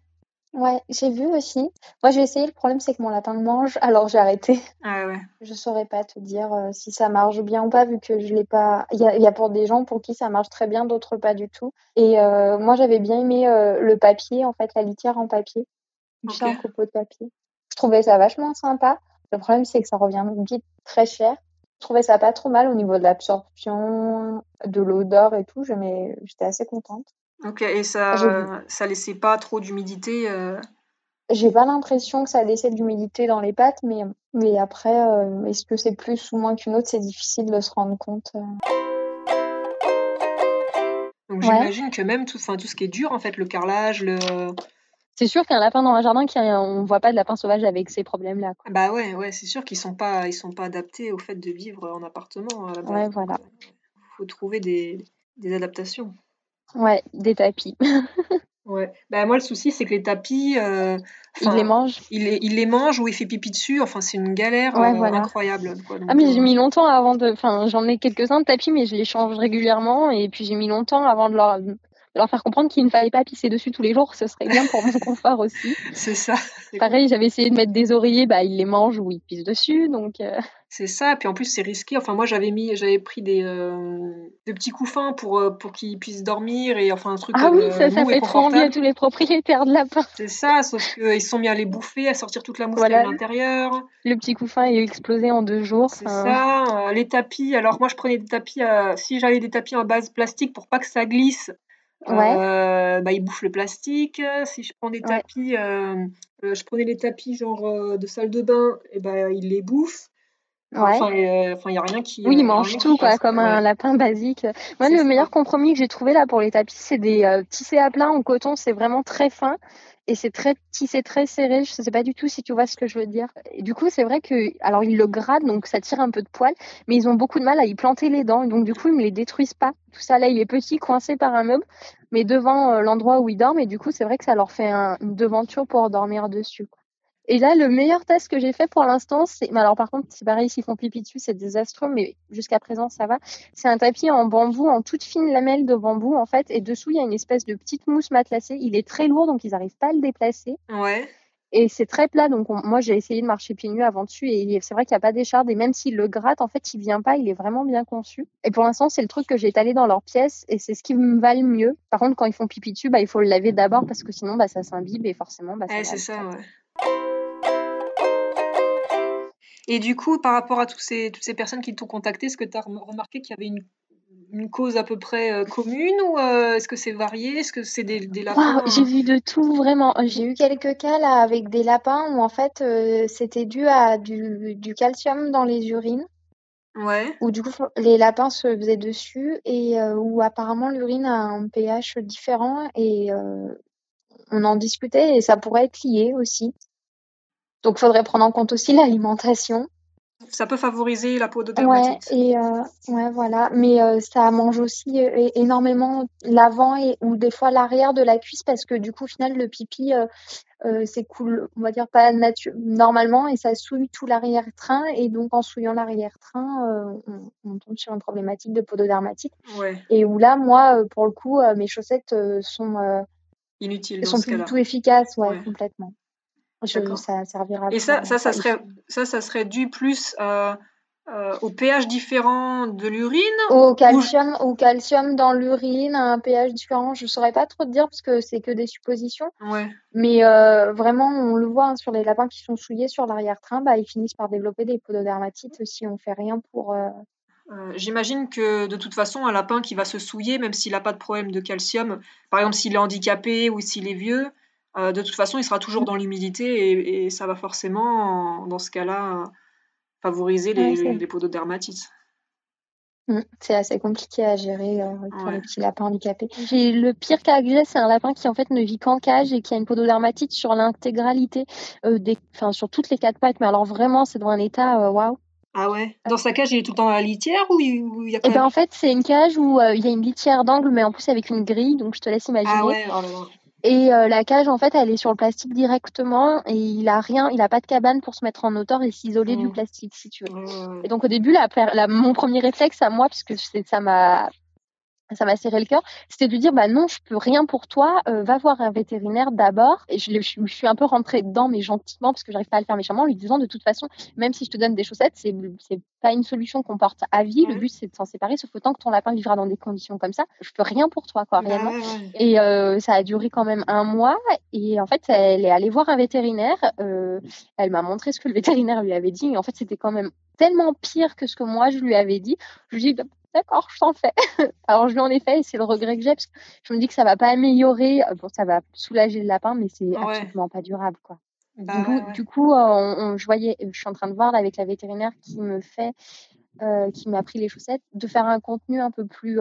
Ouais, j'ai vu aussi. Moi, j'ai essayé. Le problème, c'est que mon lapin le mange, alors j'ai arrêté. Ah ouais. Je saurais pas te dire euh, si ça marche bien ou pas, vu que je l'ai pas. Il y a, y a, pour des gens pour qui ça marche très bien, d'autres pas du tout. Et euh, moi, j'avais bien aimé euh, le papier, en fait, la litière en papier. Okay. un copeau de papier. Je trouvais ça vachement sympa. Le problème, c'est que ça revient vite très cher. Je trouvais ça pas trop mal au niveau de l'absorption, de l'odeur et tout. J'étais assez contente. Ok, et ça, ça laissait pas trop d'humidité euh... J'ai pas l'impression que ça laissait de l'humidité dans les pattes, mais, mais après, euh, est-ce que c'est plus ou moins qu'une autre? C'est difficile de se rendre compte. Euh. Donc j'imagine que même tout, tout ce qui est dur, en fait, le carrelage, le. C'est sûr qu'un lapin dans un jardin, qui on voit pas de lapin sauvage avec ces problèmes-là. Bah ouais, ouais, c'est sûr qu'ils sont pas, ils sont pas adaptés au fait de vivre en appartement à la base. Ouais, voilà. Il faut trouver des, des adaptations. Ouais, des tapis. Ouais. Bah, moi, le souci, c'est que les tapis, euh, Il les mange. il les, il les mange ou il fait pipi dessus. Enfin, c'est une galère euh, incroyable. Ah, mais j'ai euh, mis longtemps avant de. Enfin, j'en ai quelques-uns de tapis, mais je les change régulièrement. Et puis, j'ai mis longtemps avant de leur, leur faire comprendre qu'il ne fallait pas pisser dessus tous les jours, ce serait bien pour mon confort aussi. C'est ça. Pareil, j'avais essayé de mettre des oreillers, bah ils les mangent ou ils pissent dessus, donc. Euh. C'est ça, puis en plus c'est risqué. Enfin moi j'avais mis, j'avais pris des, euh, petits couffins pour euh, pour qu'ils puissent dormir et enfin un truc. Ah oui, ça, ça fait trop envie à tous les propriétaires de lapins. C'est ça, sauf qu'ils sont mis à les bouffer, à sortir toute la mousse à l'intérieur. Le petit couffin est explosé en deux jours. C'est ça. les tapis. Alors moi je prenais des tapis, si j'avais des tapis en base plastique pour pas que ça glisse. Ouais. Euh, bah, ils bouffent le plastique. Si je prends des tapis, euh, euh, je prenais les tapis genre de salle de bain, et ben ils les bouffent. Enfin, il n'y a rien qui. Oui, ils mangent tout, quoi, comme un lapin basique. Moi, le meilleur compromis que j'ai trouvé là pour les tapis, c'est des tissés à plat en coton. C'est vraiment très fin et c'est très tissé, très serré. Je ne sais pas du tout si tu vois ce que je veux dire. Et du coup, c'est vrai que, alors ils le grattent, donc ça tire un peu de poil, mais ils ont beaucoup de mal à y planter les dents. Donc du coup, ils me les détruisent pas. Tout ça là, il est petit, coincé par un meuble, mais devant euh, l'endroit où ils dorment. Et du coup, c'est vrai que ça leur fait une devanture pour dormir dessus. Et là, le meilleur test que j'ai fait pour l'instant, c'est. Mais alors, par contre, c'est pareil, s'ils font pipi dessus, c'est désastreux, mais jusqu'à présent, ça va. C'est un tapis en bambou, en toute fine lamelle de bambou, en fait. Et dessous, il y a une espèce de petite mousse matelassée. Il est très lourd, donc ils n'arrivent pas à le déplacer. Ouais. Et c'est très plat, donc moi j'ai essayé de marcher pieds nus avant dessus et c'est vrai qu'il n'y a pas d'écharde et même s'il le gratte, en fait il vient pas, il est vraiment bien conçu. Et pour l'instant c'est le truc que j'ai étalé dans leur pièce et c'est ce qui me va le mieux. Par contre quand ils font pipi dessus, bah, il faut le laver d'abord parce que sinon bah, ça s'imbibe et forcément bah, ça. c'est ça, ouais. Et du coup, par rapport à tous ces, toutes ces personnes qui t'ont contacté, est-ce que tu as remarqué qu'il y avait une, une, cause à peu près euh, commune ou euh, est-ce que c'est varié? Est-ce que c'est des, des lapins J'ai vu de tout, vraiment. J'ai eu quelques cas là avec des lapins où en fait c'était dû à du, du calcium dans les urines. Ouais. Où du coup, les lapins se faisaient dessus et euh, où apparemment l'urine a un pH différent et euh, on en discutait et ça pourrait être lié aussi. Donc, il faudrait prendre en compte aussi l'alimentation. Ça peut favoriser la peau de dermatite. Ouais, et euh, ouais, voilà. Mais ça mange aussi énormément l'avant et ou des fois l'arrière de la cuisse parce que du coup, au final, le pipi euh, cool, on va dire pas normalement, et ça souille tout l'arrière-train. Et donc, en souillant l'arrière-train, euh, on, tombe sur une problématique de pododermatite. Et où là, moi, euh, pour le coup, mes chaussettes sont inutiles, sont plus du tout efficaces, ouais, complètement. Ça servira. Et ça, ça, ça, serait, ça, ça serait dû plus euh, au pH différent de l'urine Au calcium, au calcium dans l'urine, un pH différent, je ne saurais pas trop te dire parce que c'est que des suppositions. Ouais. Mais euh, vraiment, on le voit hein, sur les lapins qui sont souillés sur l'arrière-train, bah, ils finissent par développer des pododermatites si on fait rien pour. Euh, j'imagine que de toute façon, un lapin qui va se souiller, même s'il n'a pas de problème de calcium, par exemple s'il est handicapé ou s'il est vieux, de toute façon, il sera toujours dans l'humidité et, et, ça va forcément, dans ce cas-là, favoriser les, les pododermatites. Mmh, c'est assez compliqué à gérer euh, pour les petits lapins handicapés. J'ai le pire cas que j'ai, c'est un lapin qui en fait ne vit qu'en cage et qui a une pododermatite sur l'intégralité euh, des, enfin sur toutes les quatre pattes. Mais alors vraiment, c'est dans un état euh, waouh. Ah ouais? Dans sa cage, il est tout le temps dans la litière ou il, y a quand eh ben, en fait, c'est une cage où il y a une litière d'angle, mais en plus avec une grille, donc je te laisse imaginer. Ah ouais. Oh là là. Et euh, la cage, en fait, elle est sur le plastique directement et il a rien, il a pas de cabane pour se mettre en hauteur et s'isoler du mmh. plastique, si tu veux. Et donc au début, la, la, mon premier réflexe à moi, puisque ça m'a ça m'a serré le cœur, c'était de dire bah non, je peux rien pour toi, euh, va voir un vétérinaire d'abord. Et je, je, suis un peu rentrée dedans, mais gentiment, parce que j'arrive pas à le faire méchamment, en lui disant de toute façon, même si je te donne des chaussettes, c'est c'est pas une solution qu'on porte à vie. Le but c'est de s'en séparer, sauf autant que ton lapin vivra dans des conditions comme ça. Je peux rien pour toi, quoi, bah réellement. Et euh, ça a duré quand même un mois. Et en fait, elle est allée voir un vétérinaire. Euh, elle m'a montré ce que le vétérinaire lui avait dit. Et en fait, c'était quand même tellement pire que ce que moi je lui avais dit. Je lui dit d'accord, je t'en fais. Alors je lui en ai fait et c'est le regret que j'ai parce que je me dis que ça va pas améliorer, euh, bon ça va soulager le lapin mais c'est absolument pas durable quoi. Bah du, coup, du coup, euh, je voyais, je suis en train de voir avec la vétérinaire qui me fait, euh, qui m'a pris les chaussettes, de faire un contenu un peu plus,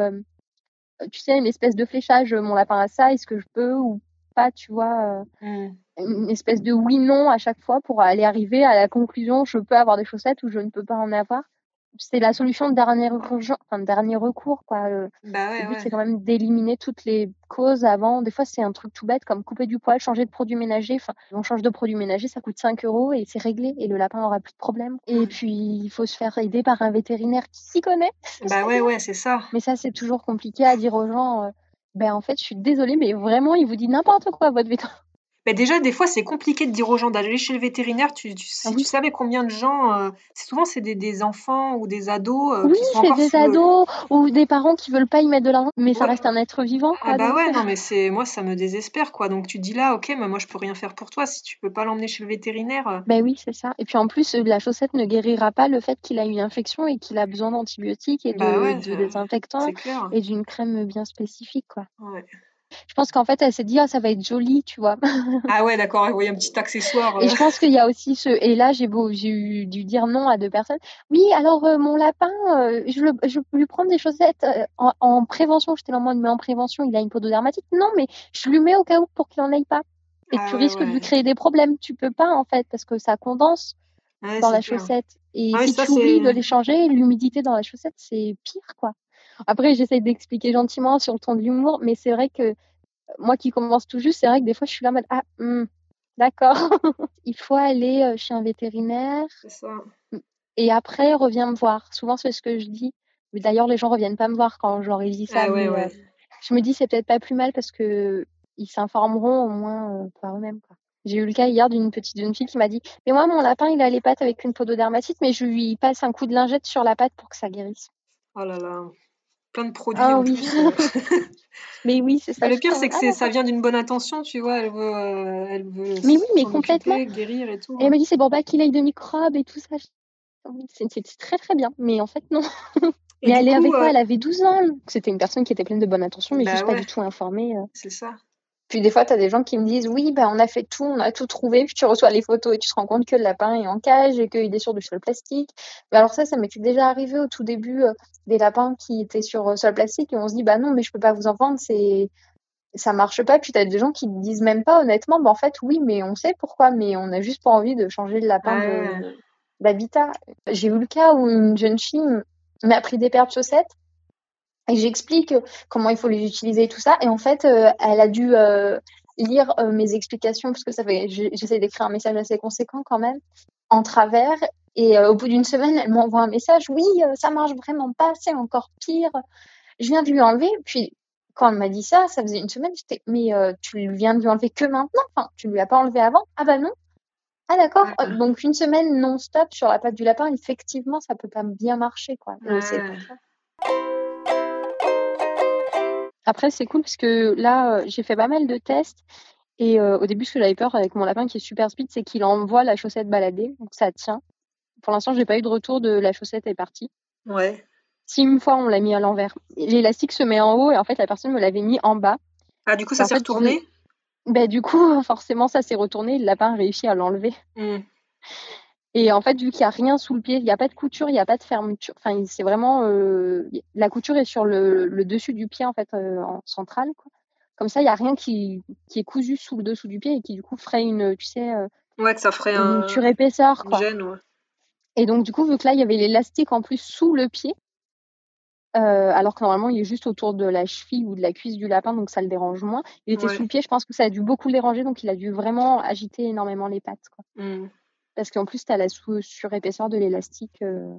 tu sais, une espèce de fléchage, mon lapin a ça, est-ce que je peux ou pas, tu vois, mmh. une espèce de oui/non à chaque fois pour aller arriver à la conclusion, je peux avoir des chaussettes ou je ne peux pas en avoir c'est la solution de dernier, enfin, de dernier recours. Quoi. Le, bah but, c'est quand même d'éliminer toutes les causes avant. Des fois, c'est un truc tout bête comme couper du poil, changer de produit ménager. Enfin, on change de produit ménager, ça coûte 5 euros et c'est réglé et le lapin n'aura plus de problème. Et puis, il faut se faire aider par un vétérinaire qui s'y connaît. Bah ouais, ouais, c'est ça. Mais ça, c'est toujours compliqué à dire aux gens. Euh, ben en fait, je suis désolée, mais vraiment, il vous dit n'importe quoi, votre vétérinaire. Bah, déjà, des fois, c'est compliqué de dire aux gens d'aller chez le vétérinaire. Tu, tu, si ah tu savais combien de gens, euh, souvent c'est des, des, enfants ou des ados euh, oui, qui sont des ados ou des parents qui veulent pas y mettre de l'argent, mais ça reste un être vivant. ah bah ouais, non mais c'est moi ça me désespère quoi. Donc tu dis là, ok, mais moi je peux rien faire pour toi si tu peux pas l'emmener chez le vétérinaire. Euh. Ben oui, c'est ça. Et puis en plus, la chaussette ne guérira pas le fait qu'il a une infection et qu'il a besoin d'antibiotiques et de, bah de désinfectants et d'une crème bien spécifique quoi. Ouais. Je pense qu'en fait, elle s'est dit, ah, ça va être joli, tu vois. ah ouais, d'accord, elle voyait un petit accessoire. Et je euh. pense qu'il y a aussi ce. Et là, j'ai beau, j'ai eu dû dire non à deux personnes. Oui, alors euh, mon lapin, euh, je, le, je peux lui prendre des chaussettes en, prévention. J'étais en mode, mais en prévention, il a une pododermatite. Non, mais je lui mets au cas où pour qu'il n'en aille pas. Et ah tu risques de lui créer des problèmes. Tu peux pas, en fait, parce que ça condense dans la chaussette. Et ah si tu oublies de les changer, l'humidité dans la chaussette, c'est pire, quoi. Après, j'essaye d'expliquer gentiment sur le ton de l'humour, mais c'est vrai que moi qui commence tout juste, c'est vrai que des fois, je suis là en mode Ah, hmm, d'accord. Il faut aller euh, chez un vétérinaire. Ça. Et après, reviens me voir. Souvent, c'est ce que je dis. Mais d'ailleurs, les gens reviennent pas me voir quand ai dit ça. Ah, ouais, ouais. Euh, je me dis, c'est peut-être pas plus mal parce que ils s'informeront au moins euh, par eux-mêmes. J'ai eu le cas hier d'une petite jeune fille qui m'a dit Mais moi, mon lapin, il a les pattes avec une pododermatite, mais je lui passe un coup de lingette sur la patte pour que ça guérisse. Oh là là plein de produits ah, en oui. plus. Euh. mais oui, c'est ça. le pire, c'est que ah, ça vient d'une bonne intention, tu vois. Elle veut, euh, elle veut mais oui, mais complètement. guérir et tout. Et elle me dit c'est bon bah qu'il ait de microbes et tout ça. C'était très très bien, mais en fait, non. mais elle est avec moi, elle avait 12 ans. C'était une personne qui était pleine de bonne intention, mais bah juste pas du tout informée. C'est ça. Puis des fois, tu as des gens qui me disent Oui, ben, on a fait tout, on a tout trouvé. Puis tu reçois les photos et tu te rends compte que le lapin est en cage et qu'il est sur du sol plastique. Mais alors, ça, ça m'était déjà arrivé au tout début des lapins qui étaient sur sol plastique et on se dit Bah non, mais je peux pas vous en vendre, c'est ça marche pas. Puis tu as des gens qui ne disent même pas honnêtement, bah, en fait, oui, mais on sait pourquoi, mais on n'a juste pas envie de changer le lapin d'habitat. J'ai eu le cas où une jeune fille m'a pris des paires de chaussettes et j'explique comment il faut les utiliser et tout ça. Et en fait, euh, elle a dû euh, lire euh, mes explications parce que ça fait, j'essaie d'écrire un message assez conséquent quand même en travers. Et au bout d'une semaine, elle m'envoie un message. Oui, ça marche vraiment pas, c'est encore pire. Je viens de lui enlever. Puis quand elle m'a dit ça, ça faisait une semaine, j'étais, mais euh, tu viens de lui enlever que maintenant? Enfin, tu lui as pas enlevé avant? Ah bah non. Ah d'accord. Donc une semaine non-stop sur la patte du lapin, effectivement, ça peut pas bien marcher, quoi. Après, c'est cool parce que là, euh, j'ai fait pas mal de tests. Et euh, au début, ce que j'avais peur avec mon lapin qui est super speed, c'est qu'il envoie la chaussette balader. Donc ça tient. Pour l'instant, j'ai pas eu de retour de la chaussette est partie. Ouais. Si une fois on l'a mis à l'envers, l'élastique se met en haut et en fait la personne me l'avait mis en bas. Ah, du coup, ça s'est retourné ben, Du coup, forcément, ça s'est retourné. Le lapin a réussi à l'enlever. Hmm. Et en fait, vu qu'il n'y a rien sous le pied, il n'y a pas de couture, il n'y a pas de fermeture. Enfin, c'est vraiment. Euh, la couture est sur le, dessus du pied, en fait, euh, en centrale. Comme ça, il n'y a rien qui, qui, est cousu sous le dessous du pied et qui, du coup, ferait une. Tu sais. Euh, ouais, que ça ferait une surépaisseur. Quoi. Gêne, ouais. Et donc, du coup, vu que là, il y avait l'élastique en plus sous le pied, alors que normalement, il est juste autour de la cheville ou de la cuisse du lapin, donc ça le dérange moins. Il était sous le pied, je pense que ça a dû beaucoup le déranger, donc il a dû vraiment agiter énormément les pattes. Quoi. Mmh. Parce qu'en plus, tu as la surépaisseur de l'élastique. Euh,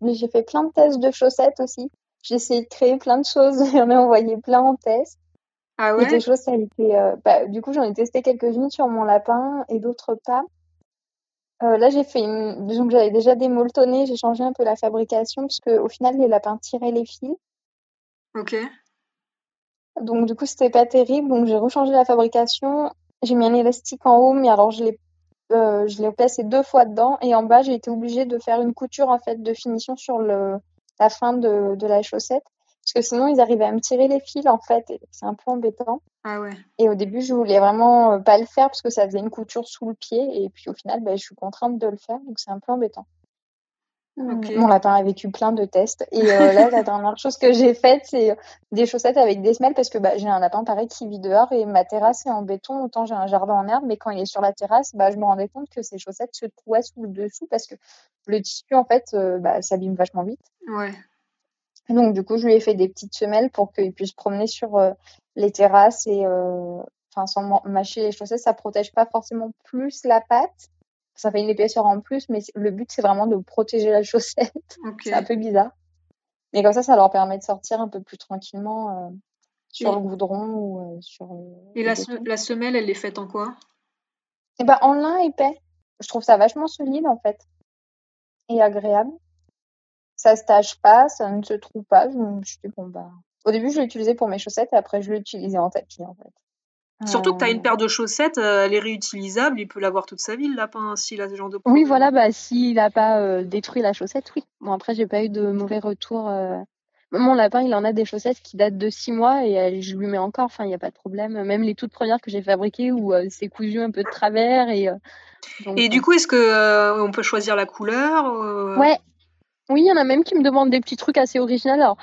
Mais j'ai fait plein de tests de chaussettes aussi. J'ai essayé de créer plein de choses, j'en ai envoyé plein en test. Ah ouais? Et des euh, bah, du coup, j'en ai testé quelques-unes sur mon lapin et d'autres pas. Euh, là, j'ai fait une. Que j'avais déjà démolletonné, j'ai changé un peu la fabrication, parce qu'au final, les lapins tiraient les fils. Ok. Donc, du coup, c'était pas terrible. Donc, j'ai rechangé la fabrication. J'ai mis un élastique en haut, mais alors, je l'ai euh, je l'ai placé deux fois dedans. Et en bas, j'ai été obligée de faire une couture, en fait, de finition sur le, la fin de, de la chaussette. Parce que sinon, ils arrivaient à me tirer les fils, en fait. C'est un peu embêtant. Ah ouais. Et au début, je voulais vraiment euh, pas le faire parce que ça faisait une couture sous le pied. Et puis au final, ben, je suis contrainte de le faire. Donc c'est un peu embêtant. Mon lapin a vécu plein de tests. Et euh, là, la dernière chose que j'ai faite, c'est des chaussettes avec des semelles parce que bah, j'ai un lapin pareil qui vit dehors et ma terrasse est en béton. Autant j'ai un jardin en herbe, mais quand il est sur la terrasse, bah, je me rendais compte que ces chaussettes se trouvaient sous le dessous parce que le tissu, en fait, euh, bah, s'abîme vachement vite. Ouais. Donc, du coup, je lui ai fait des petites semelles pour qu'il puisse promener sur euh, les terrasses et, euh, enfin, sans mâcher les chaussettes, ça protège pas forcément plus la patte. Ça fait une épaisseur en plus, mais le but, c'est vraiment de protéger la chaussette. c'est un peu bizarre. Mais comme ça, ça leur permet de sortir un peu plus tranquillement euh, sur le goudron ou sur. et la, la, semelle, elle est faite en quoi? Eh ben, en lin épais. Je trouve ça vachement solide, en fait. Et agréable ça se tâche pas, ça ne se trouve pas. Je me suis dit, bon, bah. Au début, je l'ai utilisé pour mes chaussettes et après, je l'ai utilisé en tapis, en fait. Surtout que tu as une euh. paire de chaussettes, euh, elle est réutilisable, il peut l'avoir toute sa vie, le lapin, s'il a ce genre de problème. Oui, voilà, bah, s'il n'a pas euh, détruit la chaussette, oui. Bon, après, j'ai pas eu de mauvais retour. Mon lapin, il en a des chaussettes qui datent de six mois et je lui mets encore, enfin, il n'y a pas de problème. Même les toutes premières que j'ai fabriquées où c'est cousu un peu de travers. Et, et du coup, est-ce qu'on peut choisir la couleur Ouais, oui, il y en a même qui me demandent des petits trucs assez originaux. Alors,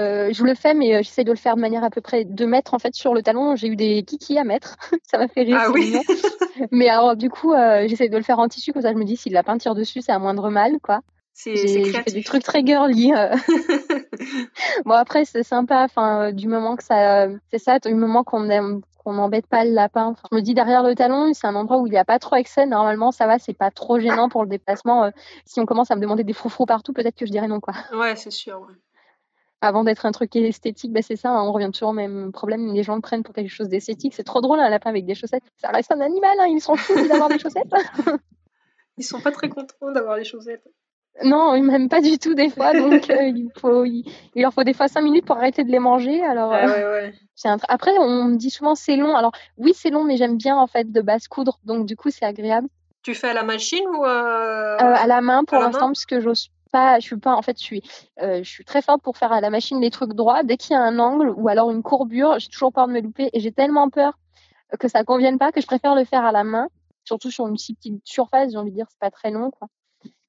euh, je le fais, mais euh, j'essaie de le faire de manière à peu près de mettre en fait sur le talon. J'ai eu des kikis à mettre, ça m'a fait rire. Ah oui. mais alors du coup, euh, j'essaie de le faire en tissu comme ça. Je me dis si la peinture dessus, c'est à moindre mal, quoi. C'est créatif. des trucs très girly. bon après, c'est sympa. Enfin, du moment que ça, c'est ça, du moment qu'on aime qu'on n'embête pas le lapin. je me dis derrière le talon, c'est un endroit où il n'y a pas trop accès. Normalement, ça va, c'est pas trop gênant pour le déplacement. Euh, si on commence à me demander des froufrous partout, peut-être que je dirais non, quoi. Ouais, c'est sûr. Avant d'être un truc esthétique, bah, c'est ça, hein, on revient toujours au même problème. Les gens le prennent pour quelque chose d'esthétique. C'est trop drôle, un lapin avec des chaussettes. Ça reste un animal, hein, ils sont fous d'avoir des chaussettes. ils sont pas très contents d'avoir des chaussettes. Non, ils m'aiment pas du tout des fois, donc euh, il, faut, il, leur faut des fois cinq minutes pour arrêter de les manger. Alors, ah euh, Après, on me dit souvent c'est long. Alors oui, c'est long, mais j'aime bien en fait de basse coudre, donc du coup c'est agréable. Tu fais à la machine ou À la main pour l'instant, parce que j'ose pas, je suis pas, en fait, je suis, je suis très forte pour faire à la machine les trucs droits. Dès qu'il y a un angle ou alors une courbure, j'ai toujours peur de me louper et j'ai tellement peur que ça convienne pas que je préfère le faire à la main, surtout sur une petite surface. J'ai envie de dire, c'est pas très long, quoi.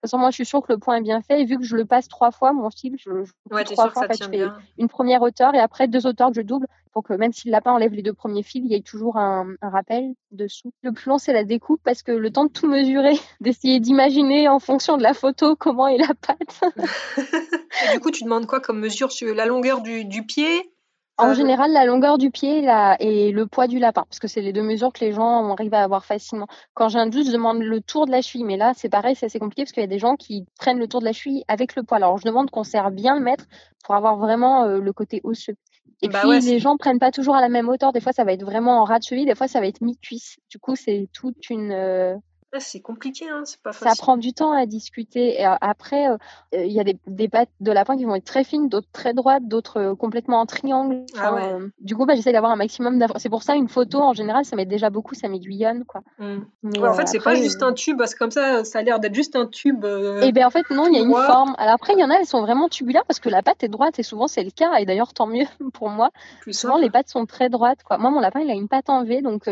De toute façon, moi, je suis sûre que le point est bien fait. Et vu que je le passe trois fois, mon fil, je, ouais, trois fois, en fait, je fais une première hauteur et après deux hauteurs que je double pour que même si le lapin enlève les deux premiers fils, il y ait toujours un, rappel dessous. Le plus long, c'est la découpe parce que le temps de tout mesurer, d'essayer d'imaginer en fonction de la photo comment est la patte. et du coup, tu demandes quoi comme mesure? Sur la longueur du, du pied? En général, la longueur du pied et le poids du lapin, parce que c'est les deux mesures que les gens arrivent à avoir facilement. Quand j'ai un doute, je demande le tour de la cheville, mais là, c'est pareil, c'est assez compliqué parce qu'il y a des gens qui prennent le tour de la cheville avec le poids. Alors, je demande qu'on serre bien le mettre pour avoir vraiment euh, le côté osseux. Et bah puis, les gens prennent pas toujours à la même hauteur. Des fois, ça va être vraiment en ras de cheville, des fois, ça va être mi-cuisse. Du coup, c'est toute une. Euh, c'est compliqué, hein, c'est pas facile. Ça prend du temps à discuter. Et euh, après, euh, euh, il y a des, des, pattes de lapin qui vont être très fines, d'autres très droites, d'autres complètement en triangle. Ah ouais. du coup, bah, j'essaie d'avoir un maximum. C'est pour ça, une photo, en général, ça m'aide déjà beaucoup, ça m'aiguillonne. Quoi. Mmh. en fait, c'est pas juste un tube, parce que comme ça, ça a l'air d'être juste un tube. et eh bien, en fait, non, il y a une forme. Alors après, il y en a, elles sont vraiment tubulaires parce que la patte est droite, et souvent, c'est le cas. Et d'ailleurs, tant mieux pour moi. Plus souvent, les pattes sont très droites. Quoi. Moi, mon lapin, il a une patte en V, donc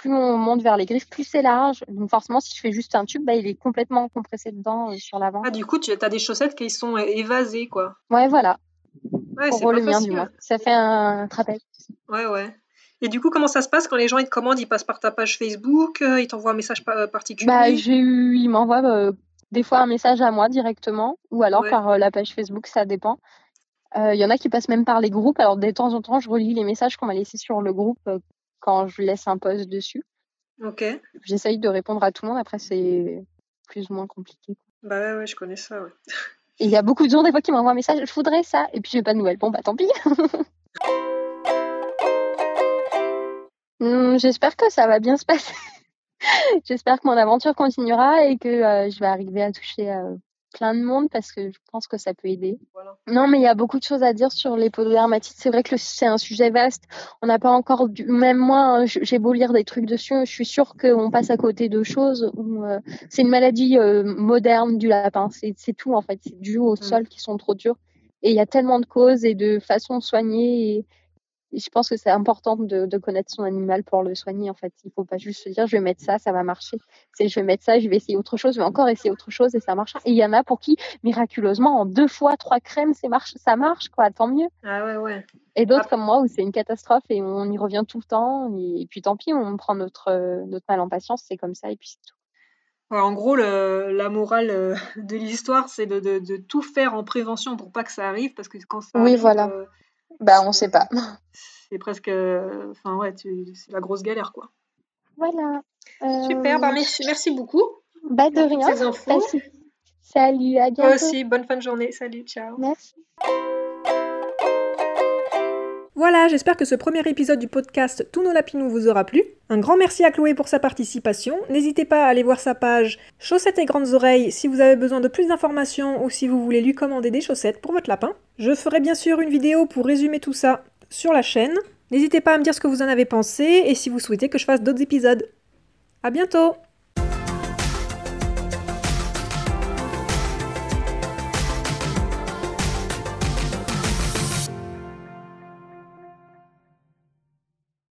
plus on monte vers les griffes, plus c'est large. Donc forcément, si je fais juste un tube, bah, il est complètement compressé dedans euh, sur l'avant. Ah, du coup, tu as des chaussettes qui sont évasées, quoi. Ouais, voilà. Ouais, c'est le mien, du moins. Ça fait un trapèze. Ouais, ouais. Et du coup, comment ça se passe quand les gens ils te commandent Ils passent par ta page Facebook euh, Ils t'envoient un message particulier? Bah, j'ai eu... Ils m'envoient euh, des fois un message à moi directement ou alors par la page Facebook, ça dépend. Il y en a qui passent même par les groupes. Alors, de temps en temps, je relis les messages qu'on m'a laissés sur le groupe quand je laisse un post dessus. Ok. J'essaye de répondre à tout le monde. Après, c'est plus ou moins compliqué. Bah ouais, ouais je connais ça, ouais. Il y a beaucoup de gens, des fois, qui m'envoient un message je voudrais ça. Et puis, j'ai pas de nouvelles. Bon, bah tant pis. Hmm, j'espère que ça va bien se passer. J'espère que mon aventure continuera et que euh, je vais arriver à toucher euh, plein de monde parce que je pense que ça peut aider. Non, mais il y a beaucoup de choses à dire sur les pododermatites. C'est vrai que c'est un sujet vaste. On n'a pas encore, du... même moi, hein, j'ai beau lire des trucs dessus, je suis sûre qu'on passe à côté de choses. Euh, c'est une maladie euh, moderne du lapin. C'est tout en fait. C'est dû aux mmh. sols qui sont trop durs. Et il y a tellement de causes et de façons de soigner. Et je pense que c'est important de, connaître son animal pour le soigner. En fait, il faut pas juste se dire je vais mettre ça, ça va marcher. C'est je vais mettre ça, je vais essayer autre chose, je vais encore essayer autre chose et ça marche. Et il y en a pour qui miraculeusement en deux fois trois crèmes, marche, ça marche quoi, tant mieux. Ah ouais ouais. Et d'autres comme moi où c'est une catastrophe et on y revient tout le temps et, puis tant pis, on prend notre notre mal en patience, c'est comme ça et puis c'est tout. en gros, la morale euh, de l'histoire, c'est de, tout faire en prévention pour pas que ça arrive, parce que quand ça oui, voilà. Euh, bah, on sait pas. C'est presque. Enfin, ouais, c'est la grosse galère, quoi. Voilà. Super, bah, merci, merci beaucoup. Bah, de rien. Salut, à bientôt. Toi aussi, bonne fin de journée. Salut, ciao. Merci. Voilà, j'espère que ce premier épisode du podcast Tous nos lapinous vous aura plu. Un grand merci à Chloé pour sa participation. N'hésitez pas à aller voir sa page Chaussettes et Grandes Oreilles si vous avez besoin de plus d'informations ou si vous voulez lui commander des chaussettes pour votre lapin. Je ferai bien sûr une vidéo pour résumer tout ça sur la chaîne. N'hésitez pas à me dire ce que vous en avez pensé et si vous souhaitez que je fasse d'autres épisodes. À bientôt